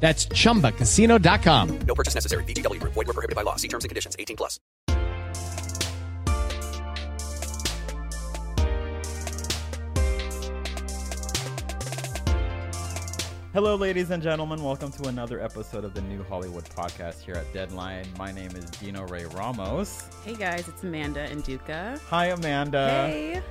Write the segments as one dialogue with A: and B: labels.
A: That's chumbacasino.com.
B: No purchase necessary. VGW Group. Void were prohibited by law. See terms and conditions. 18 plus.
C: Hello, ladies and gentlemen. Welcome to another episode of the New Hollywood Podcast here at Deadline. My name is Dino Ray Ramos.
D: Hey guys, it's Amanda N'Duka.
C: Hi, Amanda.
D: Hey.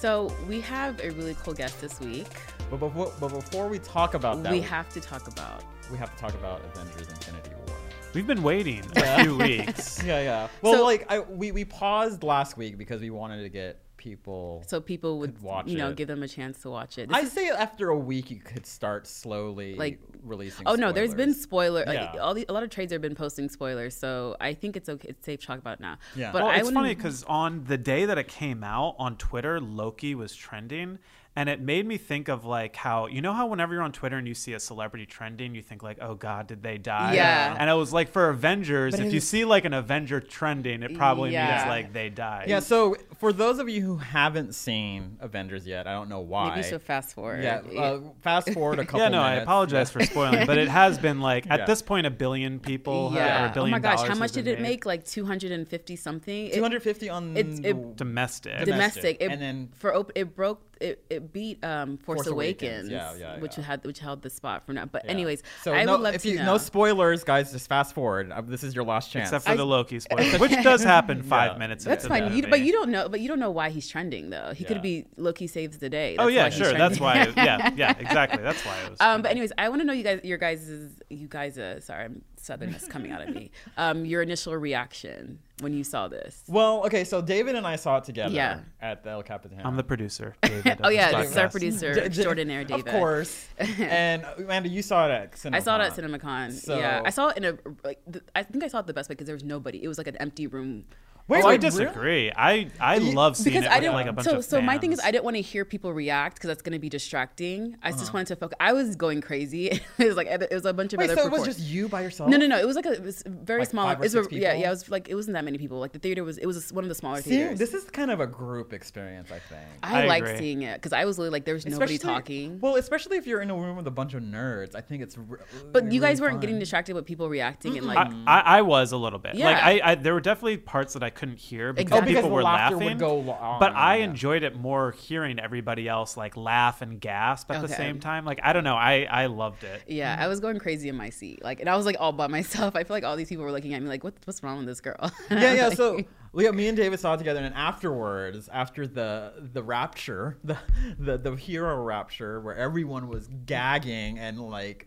D: So we have a really cool guest this week.
C: But before, but before we talk about that,
D: we have to talk about
C: we have to talk about Avengers: Infinity War.
E: We've been waiting a few weeks.
C: Yeah, yeah. Well, so, like I, we we paused last week because we wanted to get people
D: so people would watch you know it. give them a chance to watch it
C: i is, say after a week you could start slowly like releasing
D: oh spoilers. no there's been spoiler like yeah. all the, a lot of trades have been posting spoilers so i think it's okay it's safe to talk about now
E: yeah but well, it's funny because on the day that it came out on twitter loki was trending and it made me think of like how you know how whenever you're on Twitter and you see a celebrity trending, you think like, oh God, did they die?
D: Yeah.
E: And it was like for Avengers, but if you see like an Avenger trending, it probably yeah. means like they died.
C: Yeah. So for those of you who haven't seen Avengers yet, I don't know why.
D: Maybe you should fast forward.
C: Yeah. Uh, fast forward a couple. yeah.
E: No,
C: minutes.
E: I apologize for spoiling, but it has been like at yeah. this point a billion people. Yeah. Or a billion
D: oh my gosh, how much did it made? make? Like 250 something.
C: 250 on
E: it's it, domestic.
D: Domestic. It, and then for it broke it, it beat um, Force, Force Awakens,
C: Awakens. Yeah, yeah,
D: which had which held the spot for now. But yeah. anyways,
C: so
D: I
C: no,
D: would love
C: if
D: to
C: you,
D: know.
C: No spoilers, guys. Just fast forward. Uh, this is your last chance,
E: except for I, the Loki spoiler, which does happen five minutes.
D: That's fine. You, but you don't know. But you don't know why he's trending though. He could be Loki saves the day.
E: Oh, that's oh yeah, sure. That's why. Yeah, yeah, exactly. That's why it was.
D: Um, but anyways, I want to know you guys, your guys, you guys. Uh, sorry, I'm southernness coming out of me. Um, your initial reaction when you saw this?
C: Well, okay, so David and I saw it together
D: yeah.
C: at the El Capitan.
E: I'm the producer. David
D: oh yeah, this is our producer, D- extraordinaire David.
C: Of course. and Amanda, you saw it at CinemaCon.
D: I saw it at CinemaCon. So, yeah, I saw it in a. Like, I think I saw it the best way because there was nobody. It was like an empty room
E: Wait, oh, I disagree. Really? I I love seeing because it I didn't, like a bunch
D: so,
E: of
D: So my thing is, I didn't want to hear people react because that's going to be distracting. I uh-huh. just wanted to focus. I was going crazy. it was like it was a bunch of
C: Wait,
D: other.
C: So it was just you by yourself?
D: No, no, no. It was like a it was very like small. Five or six yeah, yeah. It was like it wasn't that many people. Like the theater was it was one of the smaller
C: See,
D: theaters.
C: This is kind of a group experience, I think.
D: I, I like seeing it because I was really like there was nobody talking.
C: Well, especially if you're in a room with a bunch of nerds, I think it's. Re-
D: but you guys
C: really
D: weren't
C: fun.
D: getting distracted with people reacting
C: mm-hmm.
D: and like.
E: I, I, I, was a little bit. Yeah. Like I, I, there were definitely parts that I couldn't hear because
C: oh, because
E: people were laughing.
C: On, oh,
E: but I yeah. enjoyed it more hearing everybody else like laugh and gasp at okay. the same time. Like I don't know, I I loved it.
D: Yeah, I was going crazy in my seat. Like, and I was like all by myself. I feel like all these people were looking at me like, what, what's wrong with this girl?
C: yeah, yeah. Like, so yeah, me and David saw it together, and afterwards, after the the rapture, the the the hero rapture, where everyone was gagging and like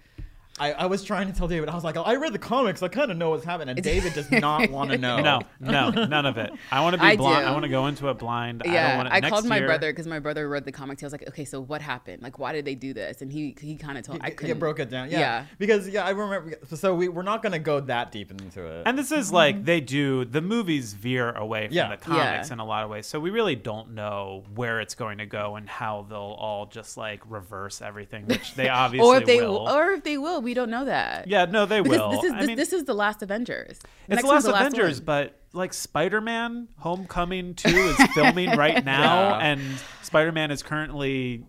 C: I, I was trying to tell David, I was like, I read the comics, I kind of know what's happening. And David does not want to know.
E: No, no, none of it. I want to be I blind. Do. I want to go into it blind.
D: Yeah,
E: I, wanna, I
D: called my
E: year,
D: brother because my brother read the comics. He was like, okay, so what happened? Like, why did they do this? And he he kind of told.
C: He, I couldn't. He broke it down. Yeah. yeah. Because yeah, I remember. So we we're not gonna go that deep into it.
E: And this is like they do. The movies veer away from yeah. the comics yeah. in a lot of ways. So we really don't know where it's going to go and how they'll all just like reverse everything, which they obviously
D: or if they
E: will.
D: Or if they will, we don't know that.
E: Yeah, no, they
D: because
E: will.
D: This is this, mean, this, is the last Avengers.
E: The it's the last, the last Avengers, one. but like Spider-Man: Homecoming Two is filming right now, yeah. and Spider-Man is currently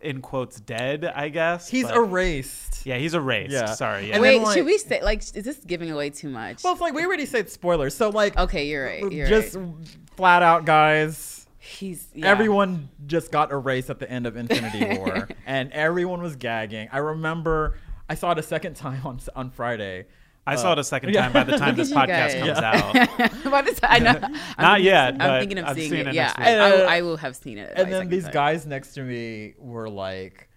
E: in quotes dead. I guess
C: he's but, erased.
E: Yeah, he's erased. Yeah. Sorry. Yeah.
D: Wait, like, should we say like is this giving away too much?
C: Well, it's like we already said spoilers, so like
D: okay, you're right. You're
C: just
D: right.
C: flat out, guys.
D: He's yeah.
C: everyone just got erased at the end of Infinity War, and everyone was gagging. I remember I saw it a second time on on Friday.
E: I saw it a second
C: yeah.
E: time by the time this podcast
D: guys.
E: comes out.
D: By the time- I know. I'm
E: Not
D: thinking-
E: yet,
D: I'm thinking of
E: I'm
D: seeing
E: seeing
D: it.
E: it
D: yeah,
E: next week.
D: I,
C: And, uh,
D: I, I will have seen it. by
C: and then these
D: sight.
C: guys next to me were like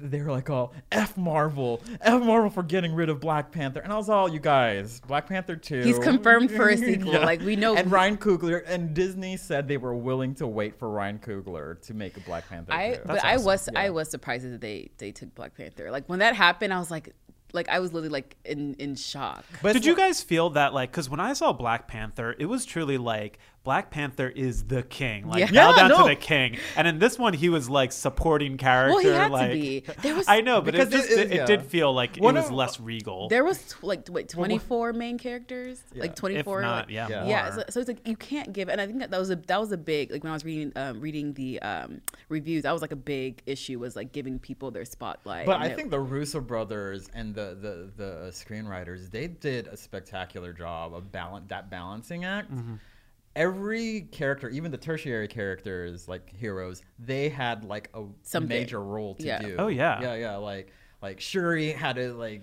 C: they were like oh f marvel f marvel for getting rid of black panther and i was all you guys black panther 2
D: He's confirmed for a sequel. Like, we know-
C: and ryan coogler and disney said they were willing to wait for ryan coogler to make a black panther
D: I
C: 2.
D: but I
E: awesome.
D: was I was surprised that they they took Black Panther. Like when that happened, I was like like I was literally like in in shock.
C: but
E: Did you guys feel that like because when I saw Black Panther, it was truly like Black Panther is the king, like
D: Yeah.
E: bow
C: Yeah,
E: down
C: no.
E: to the king. And in this one, he was like supporting character.
D: Well, he had to be. There was-
E: I know, but it
C: Because it
E: just
C: is-
E: it,
C: yeah.
E: did feel like
C: One
E: it was
C: of-
E: less regal.
D: There was tw- like wait twenty four main characters,
C: Yeah.
D: like twenty four.
E: if not,
D: like,
E: yeah,
C: Yeah.
D: Yeah, so, so it's like you can't give, and I think that, that was a that was a big like when I was reading um, reading the um, reviews, that was like a big issue was like giving people their spotlight.
C: But I
D: it-
C: think the Russo brothers and the the the screenwriters they did a spectacular job of balance that balancing act.
E: Mm-hmm.
C: Every character, even the tertiary characters like heroes, they had like a
D: Something.
C: major role to
D: Yeah.
C: do.
E: Oh, yeah.
C: yeah, yeah. Like like Shuri had to like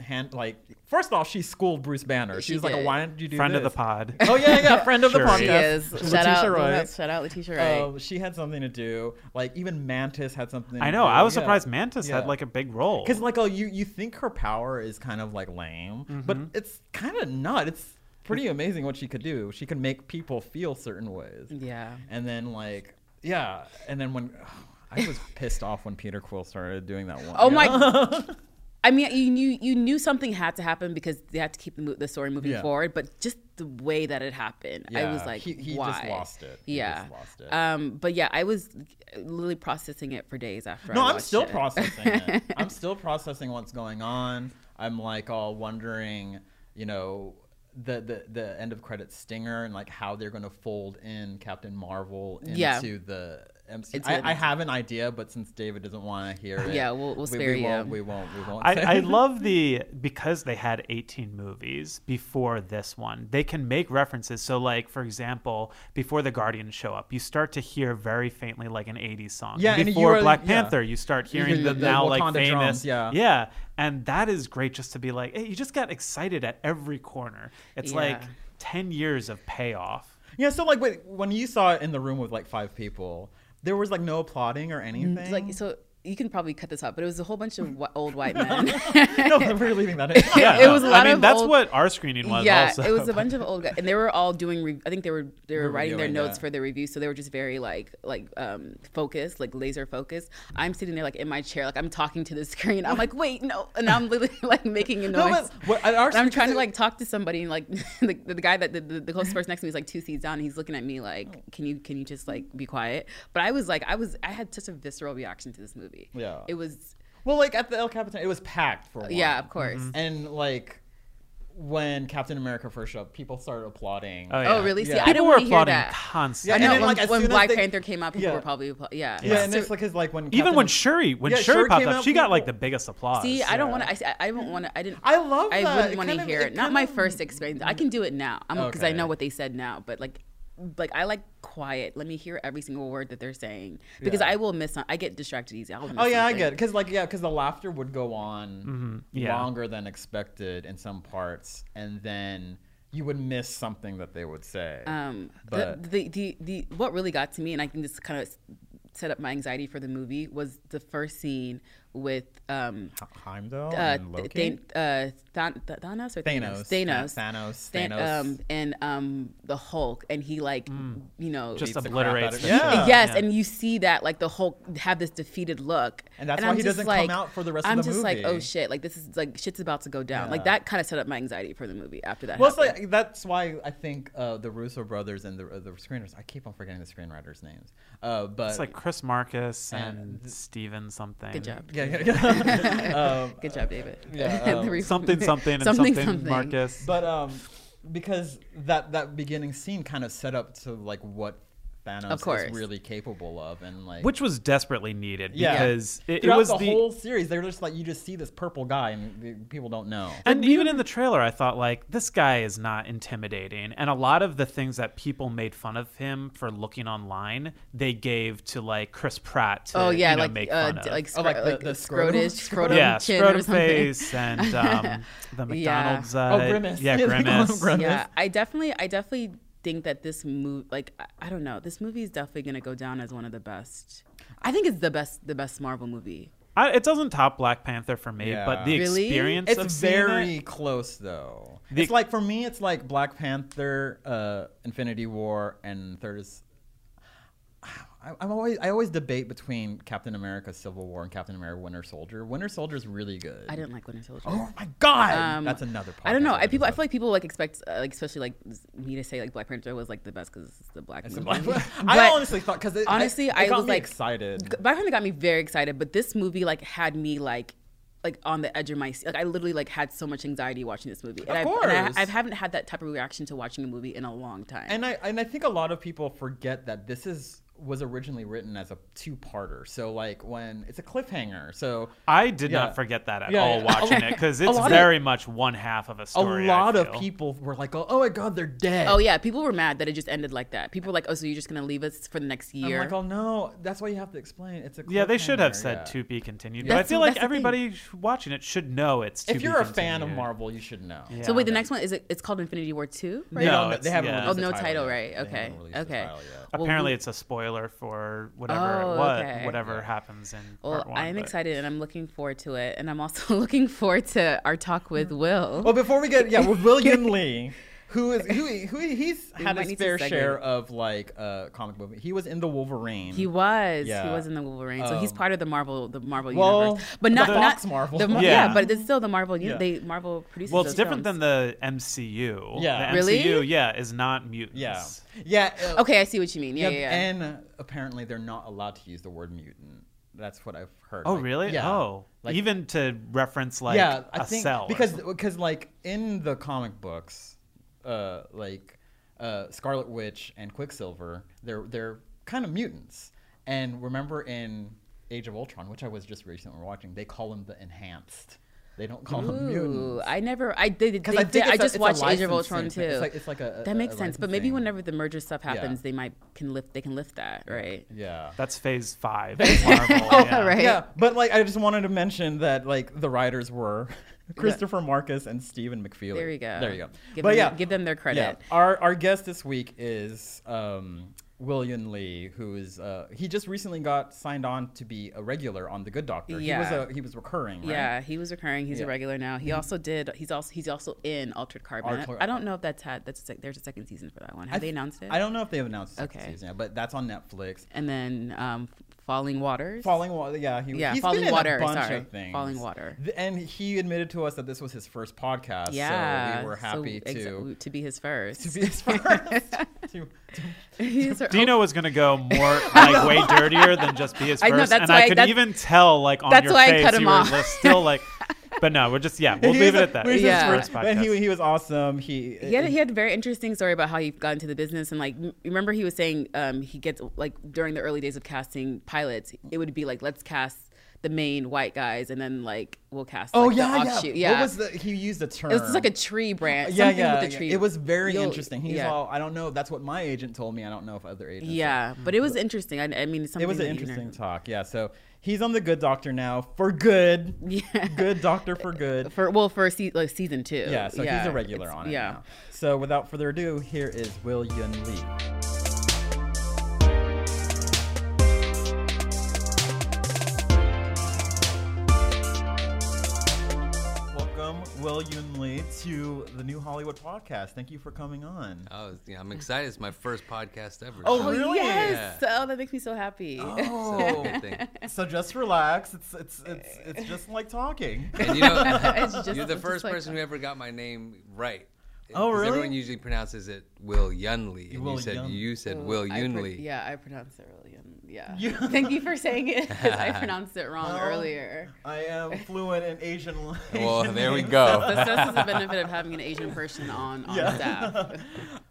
C: hand like first off she schooled Bruce Banner. She,
D: She
C: was like,
D: did.
C: "Why didn't you do
E: friend of the pod.
C: Oh yeah, yeah, friend of the
E: Shuri.
C: podcast.
D: she is
C: Letitia
D: shout out
C: Wright.
D: shout out Letitia Wright.
C: Um, she had something to do. Like even Mantis had something.
E: I
C: to
E: know.
C: do.
E: I was
C: Yeah.
E: surprised Mantis
C: Yeah.
E: had like a big role.
C: Because like oh you you think her power is kind of like lame, but
E: Mm-hmm.
C: it's kind of not. It's pretty amazing what she could do. She can make people feel certain ways.
D: yeah.
C: And then like yeah, and then when I was pissed off when Peter Quill started doing that one.
D: Oh
C: you
D: my- I mean, you knew you knew something had to happen because they had to keep the, the story moving
C: Yeah.
D: forward. But just the way that it happened, I was like,
C: he- he
D: why?
C: just lost it. He
D: Yeah.
C: just lost it.
D: Um, but yeah, I was literally processing it for days after.
C: I was like, No,
D: I
C: I'm still
D: it.
C: processing it. I'm still processing what's going on. I'm like all wondering, you know, the the the end of credit stinger and like how they're going to fold in Captain Marvel into
D: Yeah.
C: the MCU.
D: Into
C: I, I have an idea, but since David doesn't want to hear it,
D: Yeah, we'll- we'll
C: we,
D: spare
C: we
D: you.
C: Won't, we won't. We won't.
E: I, I love the because they had 18 movies before this one. They can make references. So, like for example, before the Guardians show up, you start to hear very faintly like an 80s song.
C: Yeah, and
E: before
C: are-
E: Black
C: yeah.
E: Panther, you start hearing the,
C: the- the
E: now like famous.
C: drums, yeah.
E: yeah, and that is great just to be like, hey, you just got excited at every corner. It's like 10 years of payoff.
C: Yeah. So like, wait, when you saw it in the room with like five people, there was like no applauding or anything.
D: Mm, Like so, you can probably cut this out, but it was a whole bunch of wh- old white men.
C: no, we're leaving that in.
E: Yeah,
D: It
E: no.
D: was a lot
E: I mean,
D: of
E: that's
D: old-
E: what our screening was.
D: yeah,
E: also.
D: it was a bunch of old guys, and they were all doing. Re- I think they were they were
C: They're
D: writing their notes
C: yeah.
D: for their review, so they were just very like like um focused, like laser focused. I'm sitting there like in my chair, like I'm talking to the screen. I'm like, wait, no, and I'm literally like making a
C: No,
D: noise.
C: but what- our
D: I'm trying to like talk to somebody, and like the, the guy that the, the, the closest person next to me is like two seats down, and he's looking at me like, can you can you just like be quiet? But I was like, I was I had such a visceral reaction to this movie.
C: Yeah.
D: it was
C: Well, like at the El Capitan, it was packed for one.
D: yeah, of course. Mm-hmm.
C: And like when Captain America first showed up, people started applauding.
E: Oh, oh yeah.
D: Oh, really? See,
C: Yeah.
D: I
E: People
D: didn't
E: were
D: want to hear
E: applauding
D: that.
E: constantly.
D: I
C: And
D: know
C: then,
D: when,
C: like,
D: when Black
C: they-
D: Panther came out, people
C: Yeah.
D: were probably appla- yeah.
C: Yeah, and
D: So-
C: it's like because like when
E: Even when Shuri, when
C: Yeah,
E: Shuri
C: Shuri
E: popped
C: came
E: up, she got like the biggest applause.
D: See, I don't
C: Yeah.
D: want to. I, I don't want to. I didn't.
C: I love
D: I wouldn't want to hear
C: it
D: it. Not my first experience. I mm. can do it now. I'm because I know what they said now. But like, like I like quiet. Let me hear every single word that they're saying because
C: Yeah.
D: I will miss. some- I get distracted easy. I'll miss
C: Oh yeah, I get. Because like yeah, because the laughter would go on
E: Mm-hmm. Yeah.
C: longer than expected in some parts, and then you would miss something that they would say.
D: Um,
C: But-
D: the, the the the what really got to me, and I think this kind of set up my anxiety for the movie, was the first scene with um,
C: Heimdall
D: uh,
C: and Loki.
D: Th- uh, Than- Th- Thanos or
C: Thanos.
D: Thanos.
C: Thanos.
D: Than-
C: Thanos.
D: Um, and um, the Hulk, and he like, you know,
E: Just
C: Beats the crap
E: obliterates
C: out Yeah.
D: yes,
E: Yeah.
D: and you see that like the Hulk have this defeated look,
C: And that's
D: I'm
C: why he doesn't come out for the rest of the movie.
D: I'm just like, oh shit, like this is like shit's about to go down. Like that kind of set up my anxiety for the movie after that.
C: Well, it's like that's why I think uh, the Russo brothers and the uh, the screenwriters. I keep on forgetting the screenwriters' names. Uh, but
E: It's like Chris Marcus and
C: And-
E: Steven something.
D: Good job.
C: yeah, yeah, yeah. um,
D: Good job, David.
C: yeah, um,
D: re-
E: Something something and
D: Something,
E: something,
D: something.
E: Marcus.
C: but um, because that that beginning scene kind of set up to like what Thanos
D: Of course.
C: is really capable of, and like
E: which was desperately needed
C: Yeah.
E: because it, it
C: throughout
E: was
C: the,
E: the
C: whole series, they're just like you just see this purple guy, and the, people don't know.
E: And even in the trailer, I thought like this guy is not intimidating, and a lot of the things that people made fun of him for looking online, they gave to like Chris Pratt. To,
D: Oh yeah,
E: you know,
D: like
E: make
D: uh,
E: fun
D: d-
E: of.
D: like,
C: Oh,
D: scro-
C: like the-
D: like
C: the
D: a
C: scrotum-
D: scrotish, scrotum
E: yeah,
D: chin
E: scrotum
D: something.
E: face and um, the
D: Yeah.
E: McDonald's. Uh,
C: Oh, Grimace.
E: Yeah,
C: Yeah, they call him
E: grimace.
C: Grimace.
D: Yeah, I definitely, I definitely think that this movie, like, I, I don't know, this movie is definitely gonna go down as one of the best. I think it's the best, the best Marvel movie.
E: I, it doesn't top Black Panther for me,
C: Yeah.
E: but the
D: Really?
E: experience.
C: It's
E: seeing
C: very
E: it-
C: close though.
E: The-
C: it's like for me, it's like Black Panther, uh, Infinity War, and third is. I, I'm always I always debate between Captain America: Civil War and Captain America: Winter Soldier. Winter Soldier is really good.
D: I didn't like Winter Soldier.
C: Oh my god,
D: Um,
C: that's another. Part.
D: I don't know. I people, I feel like people like expect, uh, like especially like me to say like Black Panther was like the best because it's the black
C: It's
D: movie.
C: Black- I honestly thought because
D: honestly,
C: it,
D: I
C: it got
D: was, like,
C: excited.
D: Black Panther got me very excited, but this movie like had me like like on the edge of my seat. Like I literally like had so much anxiety watching this movie. And,
C: Of
D: I've, and
C: course.
D: I, I haven't had that type of reaction to watching a movie in a long time.
C: And I and I think a lot of people forget that this is was originally written as a two-parter. So like when it's a cliffhanger. So
E: I did
C: Yeah.
E: not forget that at
C: Yeah,
E: all
C: yeah.
E: watching it because it's
C: lot of-
E: very much one half of a
C: a
E: story. A
C: lot of people were like, "Oh, oh my god, they're dead."
D: oh yeah, people were mad that it just ended like that. People were like, oh, so you're just gonna leave us for the next year?"
C: I'm like, "Oh no, that's why you have to explain. It's a
E: Yeah, they should have said
C: yeah.
E: to be continued.
D: Yeah.
E: But I feel like
D: that's the thing.
E: everybody watching it should know it's
C: If
E: be
C: you're a fan of. Marvel, you should know.
E: Yeah.
D: so wait, the next one is it? It's called Infinity War two.
C: Right?
E: No,
C: don't, they haven't
E: yeah.
C: released
D: Oh, no title, right, okay, okay.
C: title yet.
D: Well,
E: Apparently, it's a spoiler for whatever
D: Oh,
E: it was,
D: okay.
E: whatever
C: Yeah.
E: happens in
D: Well,
E: part one.
D: I am
E: but-
D: excited and I'm looking forward to it, and I'm also looking forward to our talk with Will.
C: Well, before we get yeah, with William Lee, who is who who he's had
D: might
C: his fair share of like uh comic book. He was in the Wolverine.
D: He was. He was in the Wolverine, so he's
C: Um,
D: part of the Marvel, the Marvel
C: well,
D: universe, but
C: the
D: not
C: Fox
D: not
C: Marvel.
D: The,
E: Yeah.
D: yeah. but it's still the Marvel. uni-
C: Yeah.
D: They Marvel produces.
E: Well, it's different
D: films.
E: than the MCU.
C: Yeah.
E: the
D: Really?
E: MCU, yeah, is not mutants.
C: yeah, yeah. uh,
D: Okay, I see what you mean. Yeah, yeah. yeah.
C: And uh, apparently, they're not allowed to use the word mutant. That's what I've heard.
E: Oh,
C: Like,
E: really?
C: Yeah.
E: Oh,
C: Like-
E: even to reference like
C: yeah, I
E: a
C: think
E: cell
C: because because like in the comic books, uh, like uh, Scarlet Witch and Quicksilver, they're they're kind of mutants. And remember in Age of Ultron, which I was just recently watching, they call them the enhanced. They don't call them
D: Ooh,
C: mutants.
D: I never. I did.
C: Because
D: They,
C: I
D: did
C: think
D: I just
C: a
D: watched Age of Ultron too.
C: It's like- it's like a-
D: that makes
C: a
D: sense. But maybe whenever the merger stuff happens, they might can lift. They can lift that, right?
C: yeah.
E: that's Phase Five. of Marvel, yeah.
D: right.
C: Yeah, but like I just wanted to mention that like the writers were Christopher Marcus and Stephen McFeely.
D: There you go.
C: There you go.
D: Give
C: but
D: them,
C: yeah,
D: give them their credit.
C: Yeah, our our guest this week is um, Will Yun Lee, who is uh, he just recently got signed on to be a regular on The Good Doctor. He was
D: Yeah.
C: a he was recurring. Right?
D: Yeah, he was recurring. He's
C: Yeah. Mm-hmm.
D: a regular now. He also did. He's also he's also in Altered Carbon. I don't know if that's had that's a sec, there's a second season for that one. Have they announced it?
C: I don't know if they've announced the second
D: Okay.
C: season yet, but that's on Netflix.
D: And then um, Falling Waters.
C: Falling Water, yeah, he,
D: Yeah,
C: he's
D: Falling
C: been in
D: Water,
C: a bunch
D: sorry.
C: of things.
D: Falling Water.
C: And he admitted to us that this was his first podcast.
D: Yeah,
C: so we were happy
D: so exa-
C: to
D: to be his first.
C: to be his first. to, to,
E: Dino was gonna go more like way dirtier than just be his
D: I
E: first,
D: know, that's
E: and
D: why-
E: I could
D: that's-
E: even tell like on
D: that's
E: your
D: why I
E: face
D: cut him
E: you were
D: off.
E: li- still like. But no, we're just yeah, we'll leave it at that.
C: we're
D: Yeah.
E: First
C: And he, he was awesome. He
D: he had, he had a very interesting story about how he got into the business and like remember he was saying um, he gets like during the early days of casting pilots it would be like let's cast the main white guys and then like we'll cast
C: Oh yeah, yeah.
D: offshoot. yeah
C: What was the? He used a term.
D: it was like a tree branch
C: yeah,
D: something
C: yeah,
D: with the
C: yeah.
D: tree
C: It was very
D: You'll-
C: interesting. He's
D: yeah.
C: all. I don't know. That's what my agent told me. I don't know if other agents.
D: yeah but it was interesting I, I mean
C: It was an interesting talk. Yeah. So he's on the Good Doctor now for good.
D: Yeah.
C: Good Doctor for good.
D: for well for se- like season two
C: Yeah. So he's a regular on it.
D: yeah
C: Now. So without further ado, here is Will Yun Lee. Welcome, Will Yun Lee, to the New Hollywood Podcast. Thank you for coming on.
F: Oh, yeah, I'm excited. It's my first podcast ever.
C: Oh, really?
D: yes oh that makes me so happy
C: Oh. So just relax. It's it's it's it's just like talking.
F: And you know,
D: just,
F: you're the first
D: just like-
F: person who ever got my name right.
C: Oh,
F: 'Cause
C: really?
F: Everyone usually pronounces it Will Yunley, and
C: Will
F: you said
C: Yun-
F: you said
D: Oh,
F: Will
D: I pro-
F: Yunley.
D: yeah, I pronounce it really. Yeah.
C: You-
D: Thank you for saying it 'cause I pronounced it wrong
C: Well,
D: earlier.
C: I am fluent in Asian. Language.
F: Well,
C: Asian
F: there we
C: names.
F: go.
D: That's, that's the benefit of having an Asian person on, on
C: Yeah.
D: staff.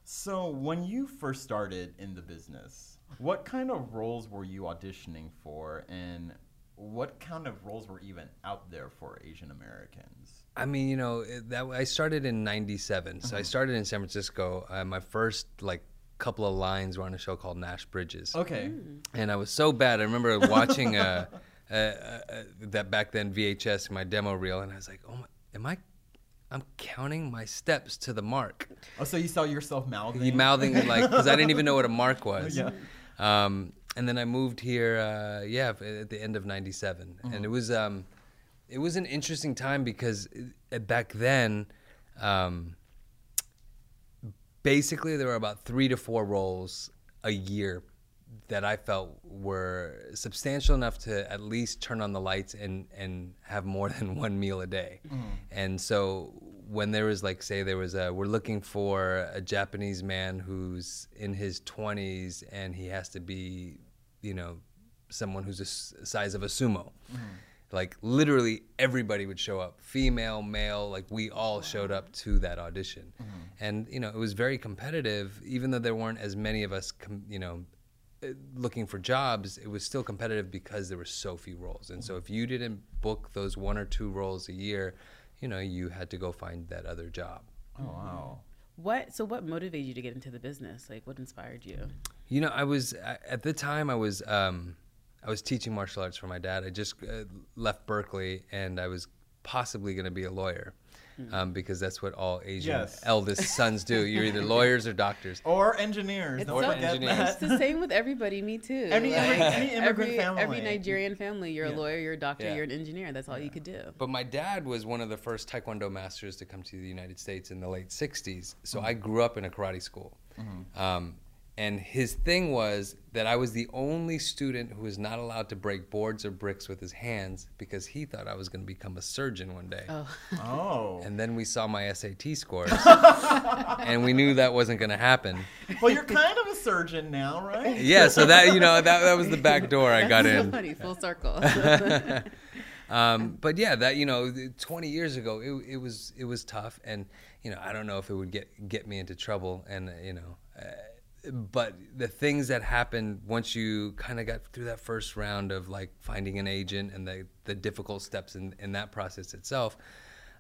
C: So when you first started in the business, What kind of roles were you auditioning for, and what kind of roles were even out there for Asian Americans?
F: I mean, you know, that I started in '97, so I started in San Francisco. Uh, my first like couple of lines were on a show called Nash Bridges.
C: Okay.
F: and I was so bad. I remember watching uh, uh, uh, that back then VHS, my demo reel, and I was like, "Oh my, am I? I'm counting my steps to the mark."
C: Oh, so you saw yourself mouthing?
F: He mouthing like because I didn't even know what a mark was.
C: Yeah.
F: Um, and then I moved here, uh, yeah, at the end of '97, and it was um, it was an interesting time because uh, back then. Um, basically there were about three to four roles a year that I felt were substantial enough to at least turn on the lights and and have more than one meal a day. Mm. And so when there was like say there was a we're looking for a Japanese man who's in his 20s and he has to be, you know, someone who's the size of a sumo. Mm. Like literally everybody would show up, female, male, like we all showed up to that audition. And you know, it was very competitive even though there weren't as many of us, com- you know, uh, looking for jobs, it was still competitive because there were so few roles. And so if you didn't book those one or two roles a year, you know, you had to go find that other job.
C: Oh wow.
D: What? So what motivated you to get into the business? Like, what inspired you?
F: You know, I was at the time I was um, I was teaching martial arts for my dad. I just uh, left Berkeley, and I was possibly going to be a lawyer um, because that's what all Asian
C: Yes.
F: eldest sons do. You're either lawyers or doctors.
C: Or engineers.
D: It's
C: Don't
D: so-
C: forget
F: engineers.
D: It's the same with everybody. Me too.
C: Any
D: Like,
C: immigrant- any immigrant
D: every,
C: family.
D: Every Nigerian family, you're
C: Yeah.
D: a lawyer, you're a doctor,
F: Yeah.
D: you're an engineer. That's all you could do.
F: But my dad was one of the first Taekwondo masters to come to the United States in the late 60s. So I grew up in a karate school. Um, and his thing was that I was the only student who was not allowed to break boards or bricks with his hands because he thought I was going to become a surgeon one day.
C: Oh. oh.
F: And then we saw my SAT scores, and we knew that wasn't going to happen.
C: Well, you're kind of a surgeon now, right?
F: Yeah, so that you know that that was the back door I got
D: so
F: in.
D: funny, full circle.
F: um, but yeah, that you know, 20 years ago, it, it was it was tough, and you know, I don't know if it would get get me into trouble, and you know, uh, but the things that happened once you kind of got through that first round of like finding an agent and the the difficult steps in in that process itself,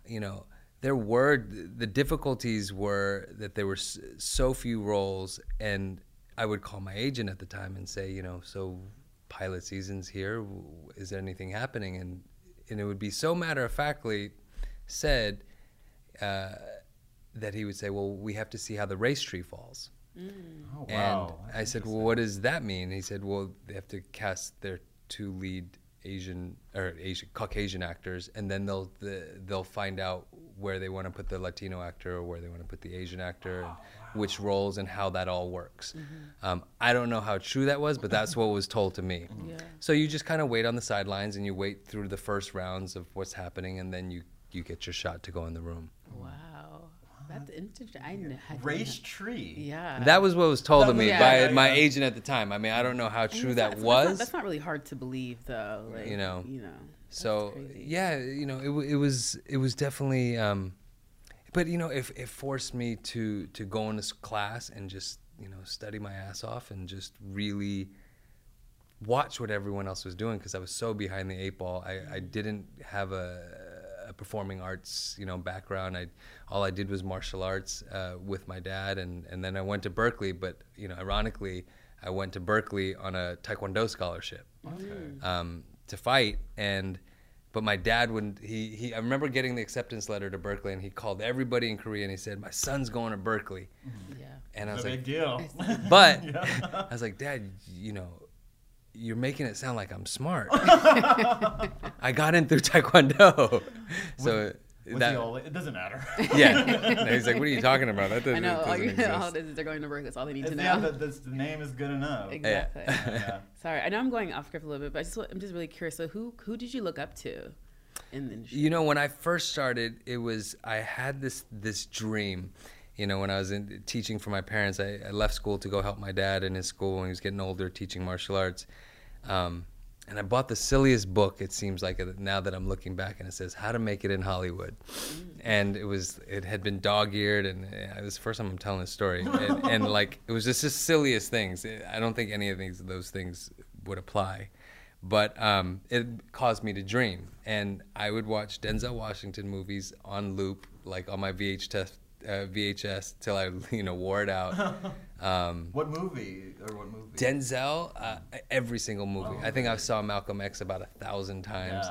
F: you know. There were the difficulties were that there were so few roles, and I would call my agent at the time and say, you know, so pilot season's here, is there anything happening? And and it would be so matter of factly said uh, that he would say, well, we have to see how the race tree falls. Mm.
C: Oh,
F: And. I said, well, what does that mean? He said, well, they have to cast their two lead Asian or Asian Caucasian actors, and then they'll the, they'll find out where they want to put the Latino actor or where they want to put the Asian actor, and oh, which roles and how that all works. Mm-hmm. Um, I don't know how true that was, but that's what was told to me. Mm-hmm.
D: Yeah.
F: So you just kind of wait on the sidelines and you wait through the first rounds of what's happening, and then you you get your shot to go in the room.
D: Wow, that's interesting. I kn- had
C: Race tree.
D: Yeah.
F: That was what was told to me
D: Yeah,
F: by
D: yeah,
F: my
C: yeah.
F: agent at the time. I mean, I don't know how true that
D: not- that's
F: was.
D: Not, that's not really hard to believe, though. Like,
F: You know.
D: You know.
F: so
D: crazy.
F: yeah, you know, it, it was it was definitely. Um, but you know, it, it forced me to to go in this class and just you know study my ass off and just really watch what everyone else was doing because I was so behind the eight ball. I, I didn't have a, a performing arts you know background. I all I did was martial arts uh, with my dad, and and then I went to Berkeley. But you know, ironically, I went to Berkeley on a Taekwondo scholarship um, to fight and. But my dad wouldn't. He, he. I remember getting the acceptance letter to Berkeley, and he called everybody in Korea, and he said, "My son's going to Berkeley."
D: Yeah.
F: And I was
C: a
F: like,
C: big deal.
F: but
C: Yeah.
F: I was like, Dad, you know, you're making it sound like I'm smart. I got in through Taekwondo. So
C: With
F: that,
C: the old- it doesn't matter.
F: yeah. And he's like, what are you talking about? That doesn't,
D: I know. All,
F: doesn't
D: you, all
F: exist.
D: this is they're going to work. That's all they need to know.
C: yeah, the, the, the name is good enough.
D: exactly.
C: Yeah.
D: Sorry, I know I'm going off script a little bit, but I just, I'm just really curious. So who who did you look up to in the industry?
F: You know, when I first started, it was I had this this dream. You know, when I was in, teaching for my parents, I, I left school to go help my dad in his school when he was getting older, teaching martial arts. Um, and I bought the silliest book. It seems like now that I'm looking back, and it says "How to Make It in Hollywood," and it was it had been dog-eared, and it was the first time I'm telling this story, and, and like it was just the silliest things. I don't think any of these those things would apply, but um, it caused me to dream, and I would watch Denzel Washington movies on loop, like on my VHS uh, VHS till I you know wore it out. Um,
C: What movie or what movie?
F: Denzel, uh, every single movie. I think I saw Malcolm X about a thousand times.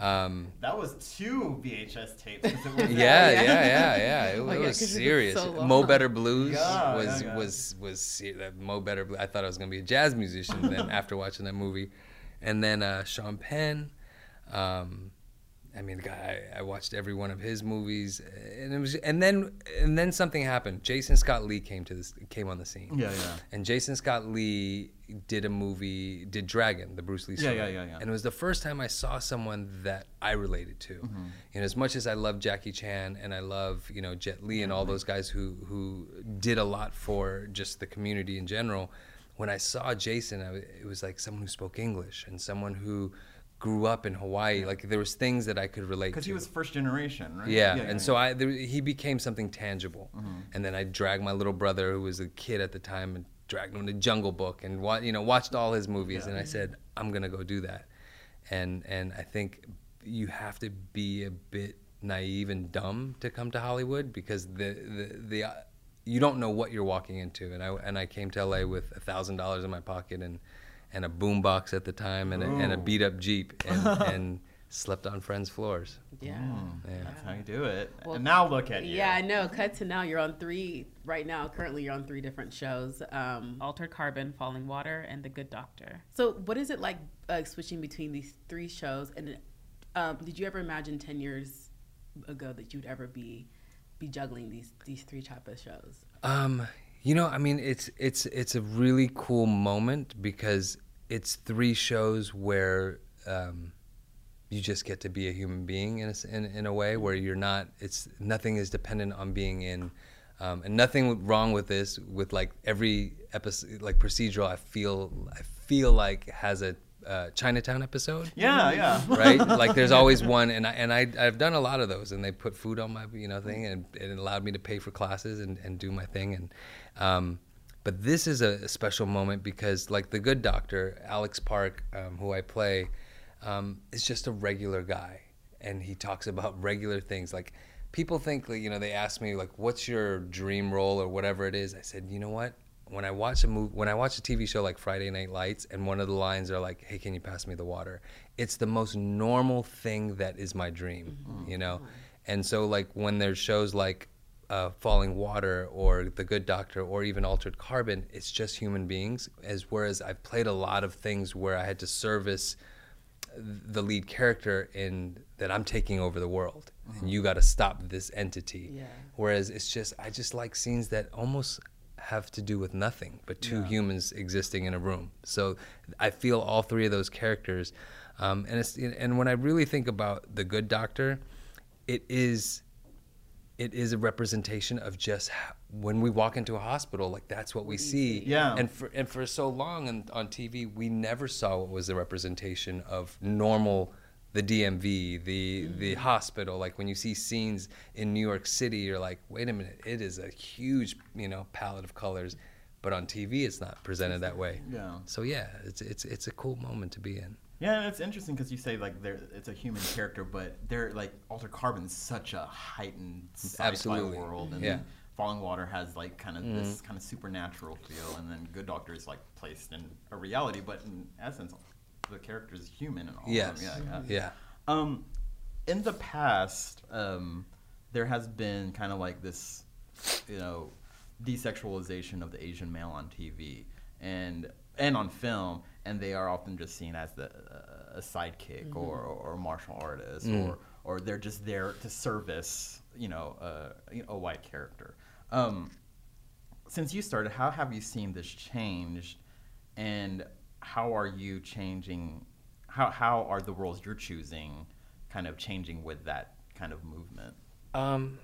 F: Um,
C: That was two VHS tapes. was
F: yeah,
D: yeah.
F: yeah, yeah, yeah. It,
D: Oh my
F: it
D: God,
F: was
D: 'cause it's
F: serious.
D: so.
F: Mo Better Blues
C: Yeah,
F: was
C: yeah, yeah.
F: was was that Mo Better. Blues. I thought I was gonna be a jazz musician then after watching that movie, and then uh, Sean Penn. Um, I mean, the guy, I, I watched every one of his movies, and it was, and then and then something happened. Jason Scott Lee came to this came on the scene.
C: Yeah, yeah.
F: And Jason Scott Lee did a movie, did Dragon, the Bruce Lee
C: Yeah,
F: story.
C: yeah, yeah, yeah.
F: And it was the first time I saw someone that I related to.
C: Mm-hmm.
F: You know, as much as I love Jackie Chan and I love, you know, Jet Li and all those guys who who did a lot for just the community in general, when I saw Jason, I, it was like someone who spoke English and someone who grew up in Hawaii. Like there was things that I could relate to.
C: Because he was first generation, right?
F: Yeah, and so I there, he became something tangible,
C: Mm-hmm.
F: and then I dragged my little brother, who was a kid at the time, and dragged him to Jungle Book, and wa- you know watched all his movies, and I said I'm gonna go do that, and and I think you have to be a bit naive and dumb to come to Hollywood because the the the. Uh, you don't know what you're walking into, and I and I came to LA with a thousand dollars in my pocket and and a boombox at the time and a, and a beat up Jeep and, and slept on friends' floors.
D: Yeah.
F: Yeah.
C: That's how you do it.
D: Well,
C: and now look at you.
D: Yeah, I know. Cut to now. You're on three right now. Currently, you're on three different shows. Um,
G: Altered Carbon, Falling Water, and The Good Doctor.
D: so, what is it like uh, switching between these three shows? And um, did you ever imagine ten years ago that you'd ever be be juggling these these three type of shows?
F: Um, you know, I mean, it's it's it's a really cool moment because it's three shows where um, you just get to be a human being in a, in, in a way where you're not. It's nothing is dependent on being in, um, and nothing wrong with this. With like every episode, like procedural, I feel I feel like has a uh, Chinatown episode
C: Yeah, yeah.
F: right? like there's always one, and I and I I've done a lot of those, and they put food on my you know thing, and it allowed me to pay for classes and, and do my thing, and um, but this is a, a special moment because like the Good Doctor, Alex Park, um, who I play, um, is just a regular guy, and he talks about regular things like. People think, like, you know, they ask me like, "What's your dream role or whatever it is?" I said, "You know what? When I watch a movie, when I watch a TV show like Friday Night Lights, and one of the lines are like, "Hey, can you pass me the water?" It's the most normal thing that is my dream, mm-hmm. you know. Mm-hmm. And so, like when there's shows like uh, Falling Water or The Good Doctor or even Altered Carbon, it's just human beings. As whereas I've played a lot of things where I had to service the lead character in that I'm taking over the world, and mm-hmm. you got to stop this entity.
D: Yeah.
F: Whereas it's just I just like scenes that almost have to do with nothing but two humans existing in a room. So I feel all three of those characters, um, and it's and when I really think about the Good Doctor, it is it is a representation of just how, when we walk into a hospital, like that's what we see.
C: Yeah.
F: And for and for so long on, on TV, we never saw what was the representation of normal, the DMV, the the mm-hmm. hospital. Like when you see scenes in New York City, you're like, wait a minute, it is a huge you know palette of colors, but on TV, it's not presented that way.
C: Yeah.
F: So yeah, it's it's it's a cool moment to be in.
C: Yeah, and it's interesting because you say like there it's a human character, but they're like Altered Carbon's such a heightened sci-fi
F: Absolutely.
C: world, and
F: Yeah.
C: Falling Water has like kind of mm-hmm. this kind of supernatural feel, and then Good Doctor is like placed in a reality, but in essence, the character is human and all.
F: Yes.
C: Of them. Yeah, yeah.
F: Yeah.
C: Um, in the past, um, there has been kind of like this, you know, desexualization of the Asian male on TV and and on film, and they are often just seen as the uh, a sidekick or, or a martial artist, or or they're just there to service, you know, uh, a white character. Um, since you started, how have you seen this changed, and how are you changing? How how are the roles you're choosing kind of changing with that kind of movement?
F: Um,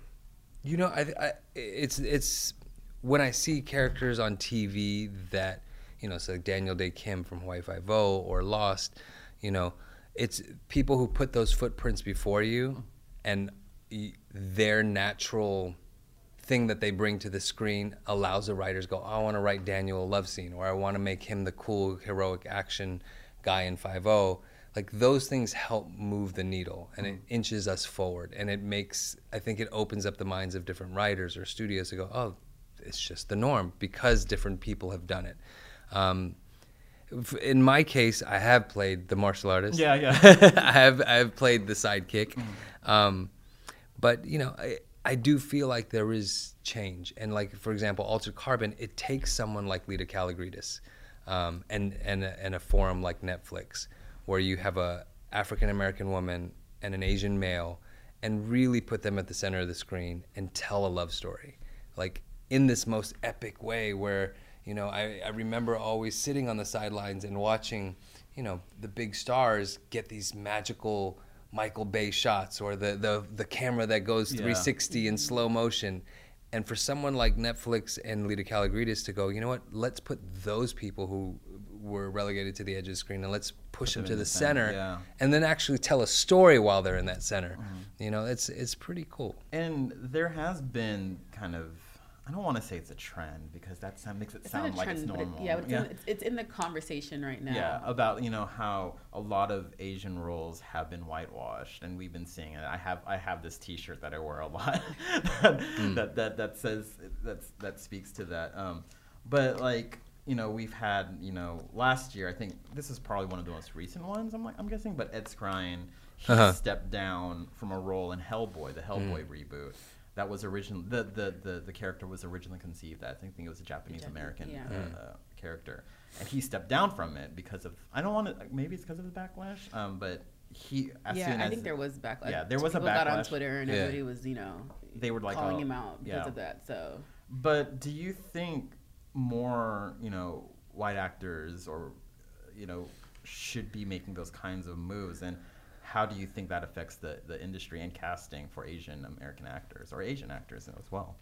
F: you know, I, I it's it's when I see characters on TV that you know, so like Daniel Dae Kim from Hawaii Five O or Lost, you know, it's people who put those footprints before you, and their natural thing that they bring to the screen allows the writers go, oh, I want to write Daniel a love scene, or I want to make him the cool heroic action guy in Five O. Like those things help move the needle, and it inches us forward, and it makes I think it opens up the minds of different writers or studios to go, oh, it's just the norm because different people have done it. Um, in my case, I have played the martial artist.
C: Yeah, yeah.
F: I have I have played the sidekick, um, but you know I, I do feel like there is change, and like for example, Altered Carbon, it takes someone like Laeta Kalogridis, um, and and and a forum like Netflix, where you have a African American woman and an Asian male, and really put them at the center of the screen and tell a love story, like in this most epic way where you know I, I remember always sitting on the sidelines and watching you know the big stars get these magical Michael Bay shots or the the, the camera that goes
C: Yeah.
F: 360 in slow motion. And for someone like Netflix and Laeta Kalogridis to go you know what? Let's put those people who were relegated to the edge of the screen and let's push them
C: them
F: to the
C: the center,
F: center
C: yeah.
F: and then actually tell a story while they're in that center. Mm-hmm. You know it's it's pretty cool.
C: And there has been kind of I don't want to say it's a trend because that sound, makes it
D: It's
C: sound like
D: trend,
C: it's normal.
D: it, yeah, but it's, In, it's, it's in the conversation right now.
C: Yeah, about you know how a lot of Asian roles have been whitewashed, and we've been seeing it. I have I have this T-shirt that I wear a lot that, that that that says that's that speaks to that. Um, but like you know we've had you know last year I think this is probably one of the most recent ones. I'm like I'm guessing, but Ed Skrein he
F: Uh-huh.
C: stepped down from a role in Hellboy, the Hellboy reboot. That was originally the, the, the, the character was originally conceived. as I think it was a Japanese American
D: yeah.
C: uh, uh, character, and he stepped down from it because of I don't want to maybe it's because of the backlash. Um, but he as
D: yeah,
C: soon
D: I think there was backlash.
C: Yeah, there was a
D: People got on. Twitter and
F: Yeah.
D: everybody was, you know,
C: They were like,
D: calling
C: oh,
D: him out because
C: yeah.
D: of that. So
C: But do you think more, you know, white actors or, you know, should be making those kinds of moves? And how do you think that affects the, the industry and casting for Asian American actors or Asian actors as well?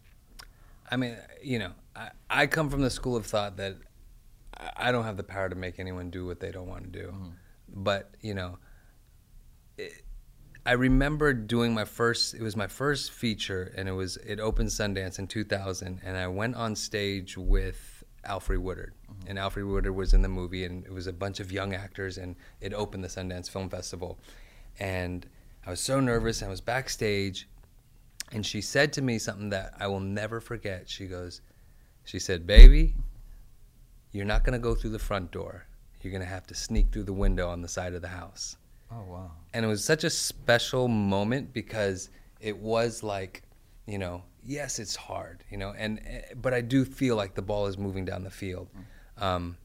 F: I mean, you know, I, I come from the school of thought that I- don't have the power to make anyone do what they don't want to do. Mm-hmm. But, you know, it, I remember doing my first, it was my first feature, and it was, it opened Sundance in 2000, and I went on stage with Alfre Woodard. Mm-hmm. And Alfre Woodard was in the movie, and it was a bunch of young actors, and it opened the Sundance Film Festival. And I was so nervous, I was backstage, and she said to me something that I will never forget. She goes, she said, "Baby, you're not going to go through the front door. You're going to have to sneak through the window on the side of the house."
C: Oh, wow.
F: And it was such a special moment because it was like, you know, yes, it's hard, you know, and eh, but I do feel like the ball is moving down the field. Um,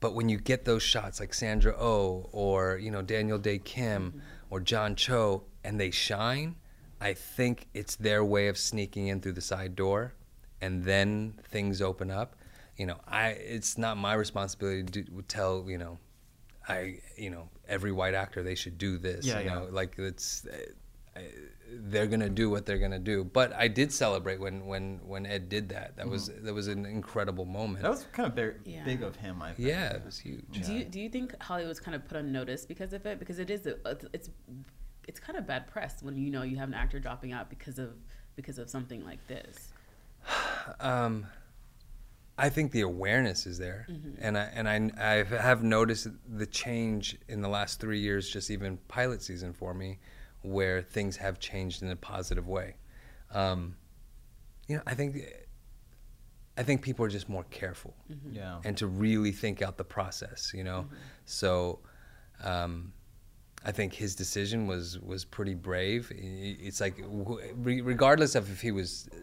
F: but when you get those shots like Sandra Oh or you know Daniel Dae Kim or John Cho and they shine, I think it's their way of sneaking in through the side door, and then things open up. You know, I it's not my responsibility to tell you know, I you know every white actor they should do this.
C: Yeah,
F: you
C: yeah.
F: know, like it's. I- they're gonna do what they're gonna do, but I did celebrate when when when Ed did that. That was that was an incredible moment.
C: That was kind of very
D: Yeah.
C: big of him, I think.
F: yeah, it was huge.
D: do you do you think Hollywood's kind of put on notice because of it? Because it is a, it's it's kind of bad press when you know you have an actor dropping out because of because of something like this.
F: Um, I think the awareness is there, and I and I I have noticed the change in the last three years, just even pilot season for me, where things have changed in a positive way. Um, you know, I think I think people are just more careful
C: Yeah.
F: and to really think out the process. You know, so. Um, I think his decision was was pretty brave. It's like regardless of if he was uh,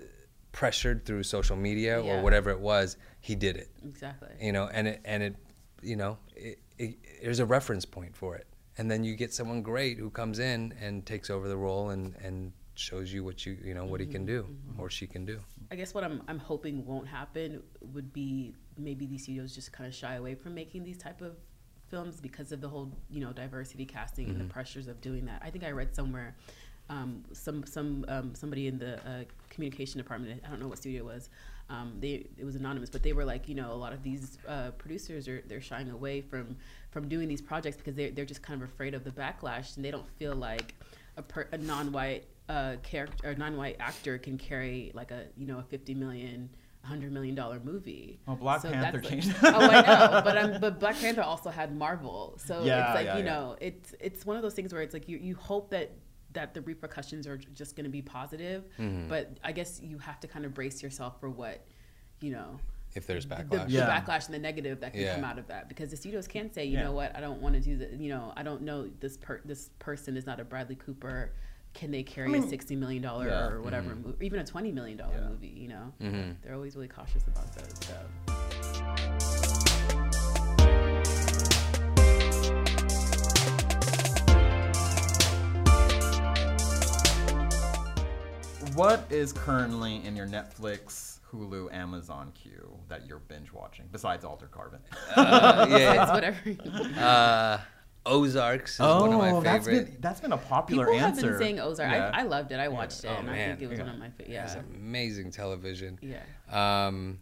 F: pressured through social media
D: Yeah.
F: or whatever it was, he did it.
D: Exactly.
F: You know, and it and it, you know, it, it, there's a reference point for it, and then you get someone great who comes in and takes over the role and and shows you what you you know what he can do or she can do.
D: I guess what I'm I'm hoping won't happen would be maybe these studios just kind of shy away from making these type of films because of the whole you know diversity casting and the pressures of doing that. I think I read somewhere um, some some um, somebody in the uh, communication department I don't know what studio it was Um, they it was anonymous, but they were like, you know, a lot of these uh, producers are they're shying away from from doing these projects because they're they're just kind of afraid of the backlash and they don't feel like a, per, a non-white uh, character or non-white actor can carry like a you know a fifty million. Hundred million dollar movie.
C: Well, Black Panther
D: that's like-
C: changed
D: oh, I know, but um, but Black Panther also had Marvel, so
C: Yeah,
D: it's like
C: yeah,
D: you
C: yeah.
D: know, it's it's one of those things where it's like you you hope that that the repercussions are just going to be positive,
F: Mm-hmm.
D: but I guess you have to kind of brace yourself for what you know
F: If there's backlash.
D: the
C: Yeah.
D: backlash and the negative that can
F: Yeah.
D: come out of that because the studios can say you
C: Yeah.
D: know what I don't want to do that you know I don't know this per this person is not a Bradley Cooper can they carry
C: mean,
D: a sixty million dollar
C: yeah.
D: or whatever mo- even a twenty million dollar
C: Yeah.
D: movie you know
F: Mm-hmm.
D: they're always really cautious about those so
C: What is currently in your Netflix, Hulu, Amazon queue that you're binge watching besides Altered Carbon?
F: Uh,
D: it's
F: yeah.
D: whatever
F: Uh, Ozarks is one of my favorites.
C: Oh, that's
F: favorite.
C: been that's been a popular answer.
D: people have been saying Ozark
C: Yeah.
D: I, I loved it I watched it
F: Oh,
D: and I think it was
C: Yeah.
D: one of my favorite
F: It's amazing television.
D: yeah
F: Um,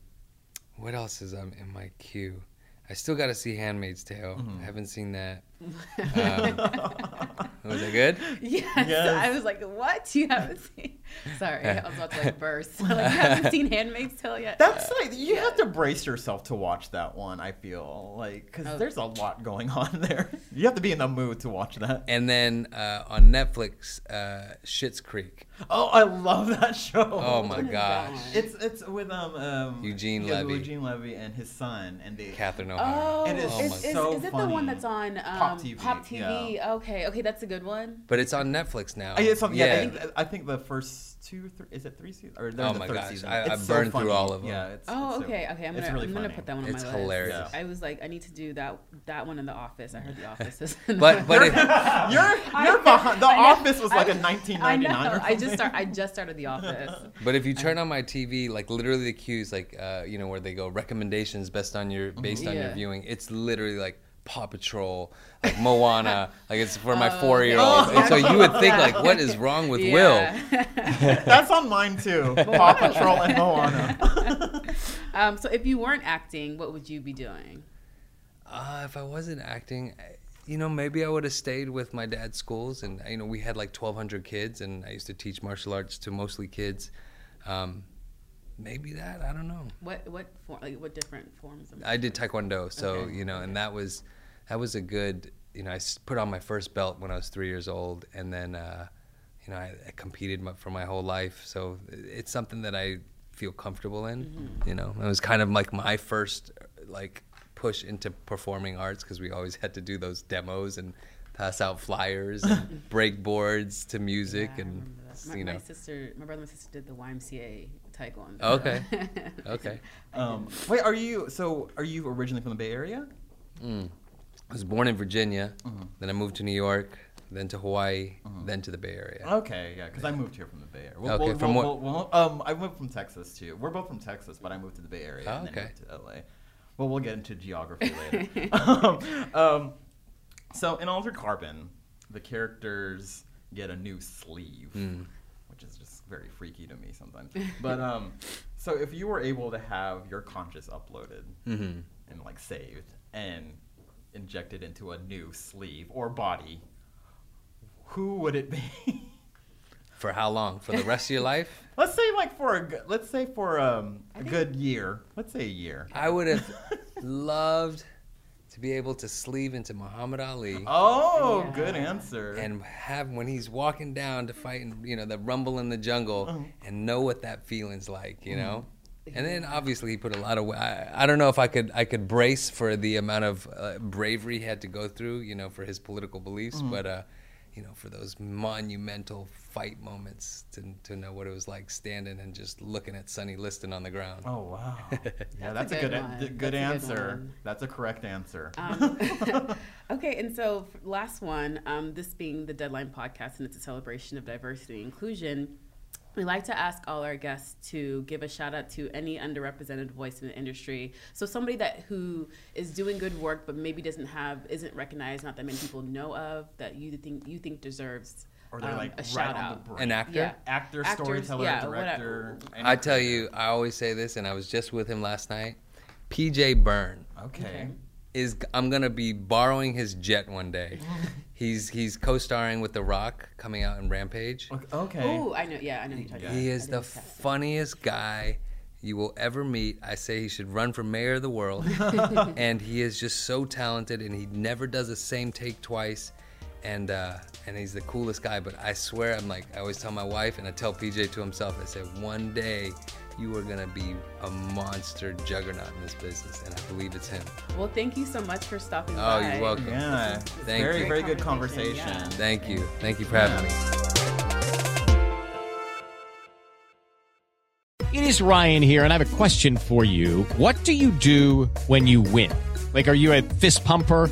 F: what else is um, in my queue? I still got to see Handmaid's Tale.
C: Mm-hmm.
F: I haven't seen that. Um, was it good?
D: Yes.
C: Yes.
D: I was like, what? You haven't seen? Sorry, I was about to like burst. like, you haven't seen Handmaid's Tale yet?
C: That's like you have to brace yourself to watch that one. I feel like because
D: Oh.
C: there's a lot going on there. You have to be in the mood to watch that.
F: And then uh, on Netflix, uh, Schitt's Creek.
C: Oh, I love that show.
F: Oh my
D: my
F: gosh.
C: It's it's with um, um
F: Eugene Levy.
C: Eugene Levy and his son, and they
F: Catherine
D: Oh,
F: O'Hara.
C: It is
F: Oh
D: is,
F: my
D: is,
C: so
D: is it the one that's on um,
C: Pop TV,
D: Pop TV?
C: yeah.
D: Okay, okay, that's a good one.
F: But it's on Netflix now.
C: I, it's something, yeah, I think I think the first two, three, is it three seasons? Or they're
F: Oh
C: the
F: my
C: third
F: gosh,
C: season.
F: I- I
C: so
F: burned through all of them.
C: Yeah, it's,
D: Oh,
C: it's so-
D: okay, okay. I'm gonna
C: really
D: I'm gonna put that one
F: It's
D: on my
F: hilarious.
D: list. I was like, I need to do that that one in The Office. I heard The Office is.
F: But but it,
C: You're you're behind. The
D: I know.
C: Office was like
D: I-
C: a 1999
D: I know.
C: or
D: I just
C: something.
D: start. I just started The Office.
F: but if you turn on my TV, like literally the queues, like uh, you know where they go recommendations based on your based on your viewing. It's literally like Paw Patrol, like Moana, like it's for my
D: Oh,
F: four year old.
D: okay.
F: And so you would think like, what is wrong with Will?
C: That's on mine too. Paw Patrol and Moana.
D: um, so if you weren't acting, what would you be doing?
F: Uh, if I wasn't acting, you know, maybe I would have stayed with my dad's schools, and you know, we had like 1,200 kids, and I used to teach martial arts to mostly kids. Um, maybe that I don't know.
D: What what form? Like what different forms? Of
F: I did taekwondo, so
D: Okay,
F: you know, and that was that was a good. You know, I put on my first belt when I was three years old, and then uh, you know, I, I competed my, for my whole life. So it's something that I feel comfortable in. You know, it was kind of like my first like push into performing arts because we always had to do those demos and pass out flyers and break boards to music
D: Yeah,
F: and.
D: My,
F: you know.
D: my sister, my brother, and my sister did the YMCA taekwondo.
F: Okay. Okay.
C: Um, wait, are you? So, are you originally from the Bay Area?
F: I was born in Virginia,
C: Mm-hmm.
F: then I moved to New York, then to Hawaii, then to the Bay Area.
C: Okay, yeah, because I moved here from the Bay Area. Well,
F: Okay,
C: well,
F: from
C: well,
F: what-
C: um, I moved from Texas too. We're both from Texas, but I moved to the Bay Area
F: Oh,
C: and then
F: okay.
C: moved to LA. Well, we'll get into geography later. um, um, so in Altered Carbon, the characters get a new sleeve,
F: Hmm.
C: which is just very freaky to me sometimes. But um, so if you were able to have your conscious uploaded
F: Mm-hmm.
C: and like saved and injected into a new sleeve or body, who would it be?
F: For how long? For the rest of your life?
C: let's say like for a good, let's say for um, a good year. Let's say a year.
F: I would have loved to be able to sleeve into Muhammad Ali
C: Oh,
D: Yeah.
C: good answer.
F: and have when he's walking down to fight, in, you know, the rumble in the jungle,
C: Uh-huh.
F: and know what that feeling's like, you know. And then obviously he put a lot of. I, I don't know if I could I could brace for the amount of uh, bravery he had to go through, you know, for his political beliefs,
C: Mm-hmm.
F: but uh, you know, for those monumental fight moments to to know what it was like standing and just looking at Sonny Liston on the ground.
C: oh wow. Yeah, that's,
D: That's a
C: a
D: good
C: good,
D: one.
C: a-
D: That's
C: good
D: a good
C: answer.
D: one.
C: That's a correct answer.
D: Um, okay, and so last one, um, this being the Deadline podcast, and it's a celebration of diversity and inclusion. We like to ask all our guests to give a shout out to any underrepresented voice in the industry. So somebody that who is doing good work, but maybe doesn't have, isn't recognized, not that many people know of, that you think you think deserves
C: Or they're
D: um,
C: like
D: a
C: right
D: shout
C: on
D: out.
C: the brink.
F: An actor.
D: Yeah.
C: actor,
D: Actors,
C: storyteller,
D: yeah,
C: director.
F: I tell you, I always say this, and I was just with him last night. PJ Byrne
C: Okay.
F: is. I'm gonna be borrowing his jet one day. he's he's co-starring with The Rock, coming out in Rampage.
C: Okay.
D: Oh, I know. Yeah, I know who you're talking about.
F: He is the funniest guy you will ever meet. I say he should run for mayor of the world. and he is just so talented, and he never does the same take twice. And uh, and he's the coolest guy. But I swear, I'm like I always tell my wife, and I tell PJ to himself. I say one day. You are gonna be a monster juggernaut in this business, and I believe it's him.
D: Well, thank you so much for stopping
F: Oh,
D: by.
F: Oh, you're welcome.
C: Yeah.
F: Thank
C: very,
F: you.
C: very good
D: Conversation,
C: conversation.
D: yeah.
F: Thank you, thank you for having me.
A: It is Ryan here, and I have a question for you. What do you do when you win? Like, are you a fist pumper?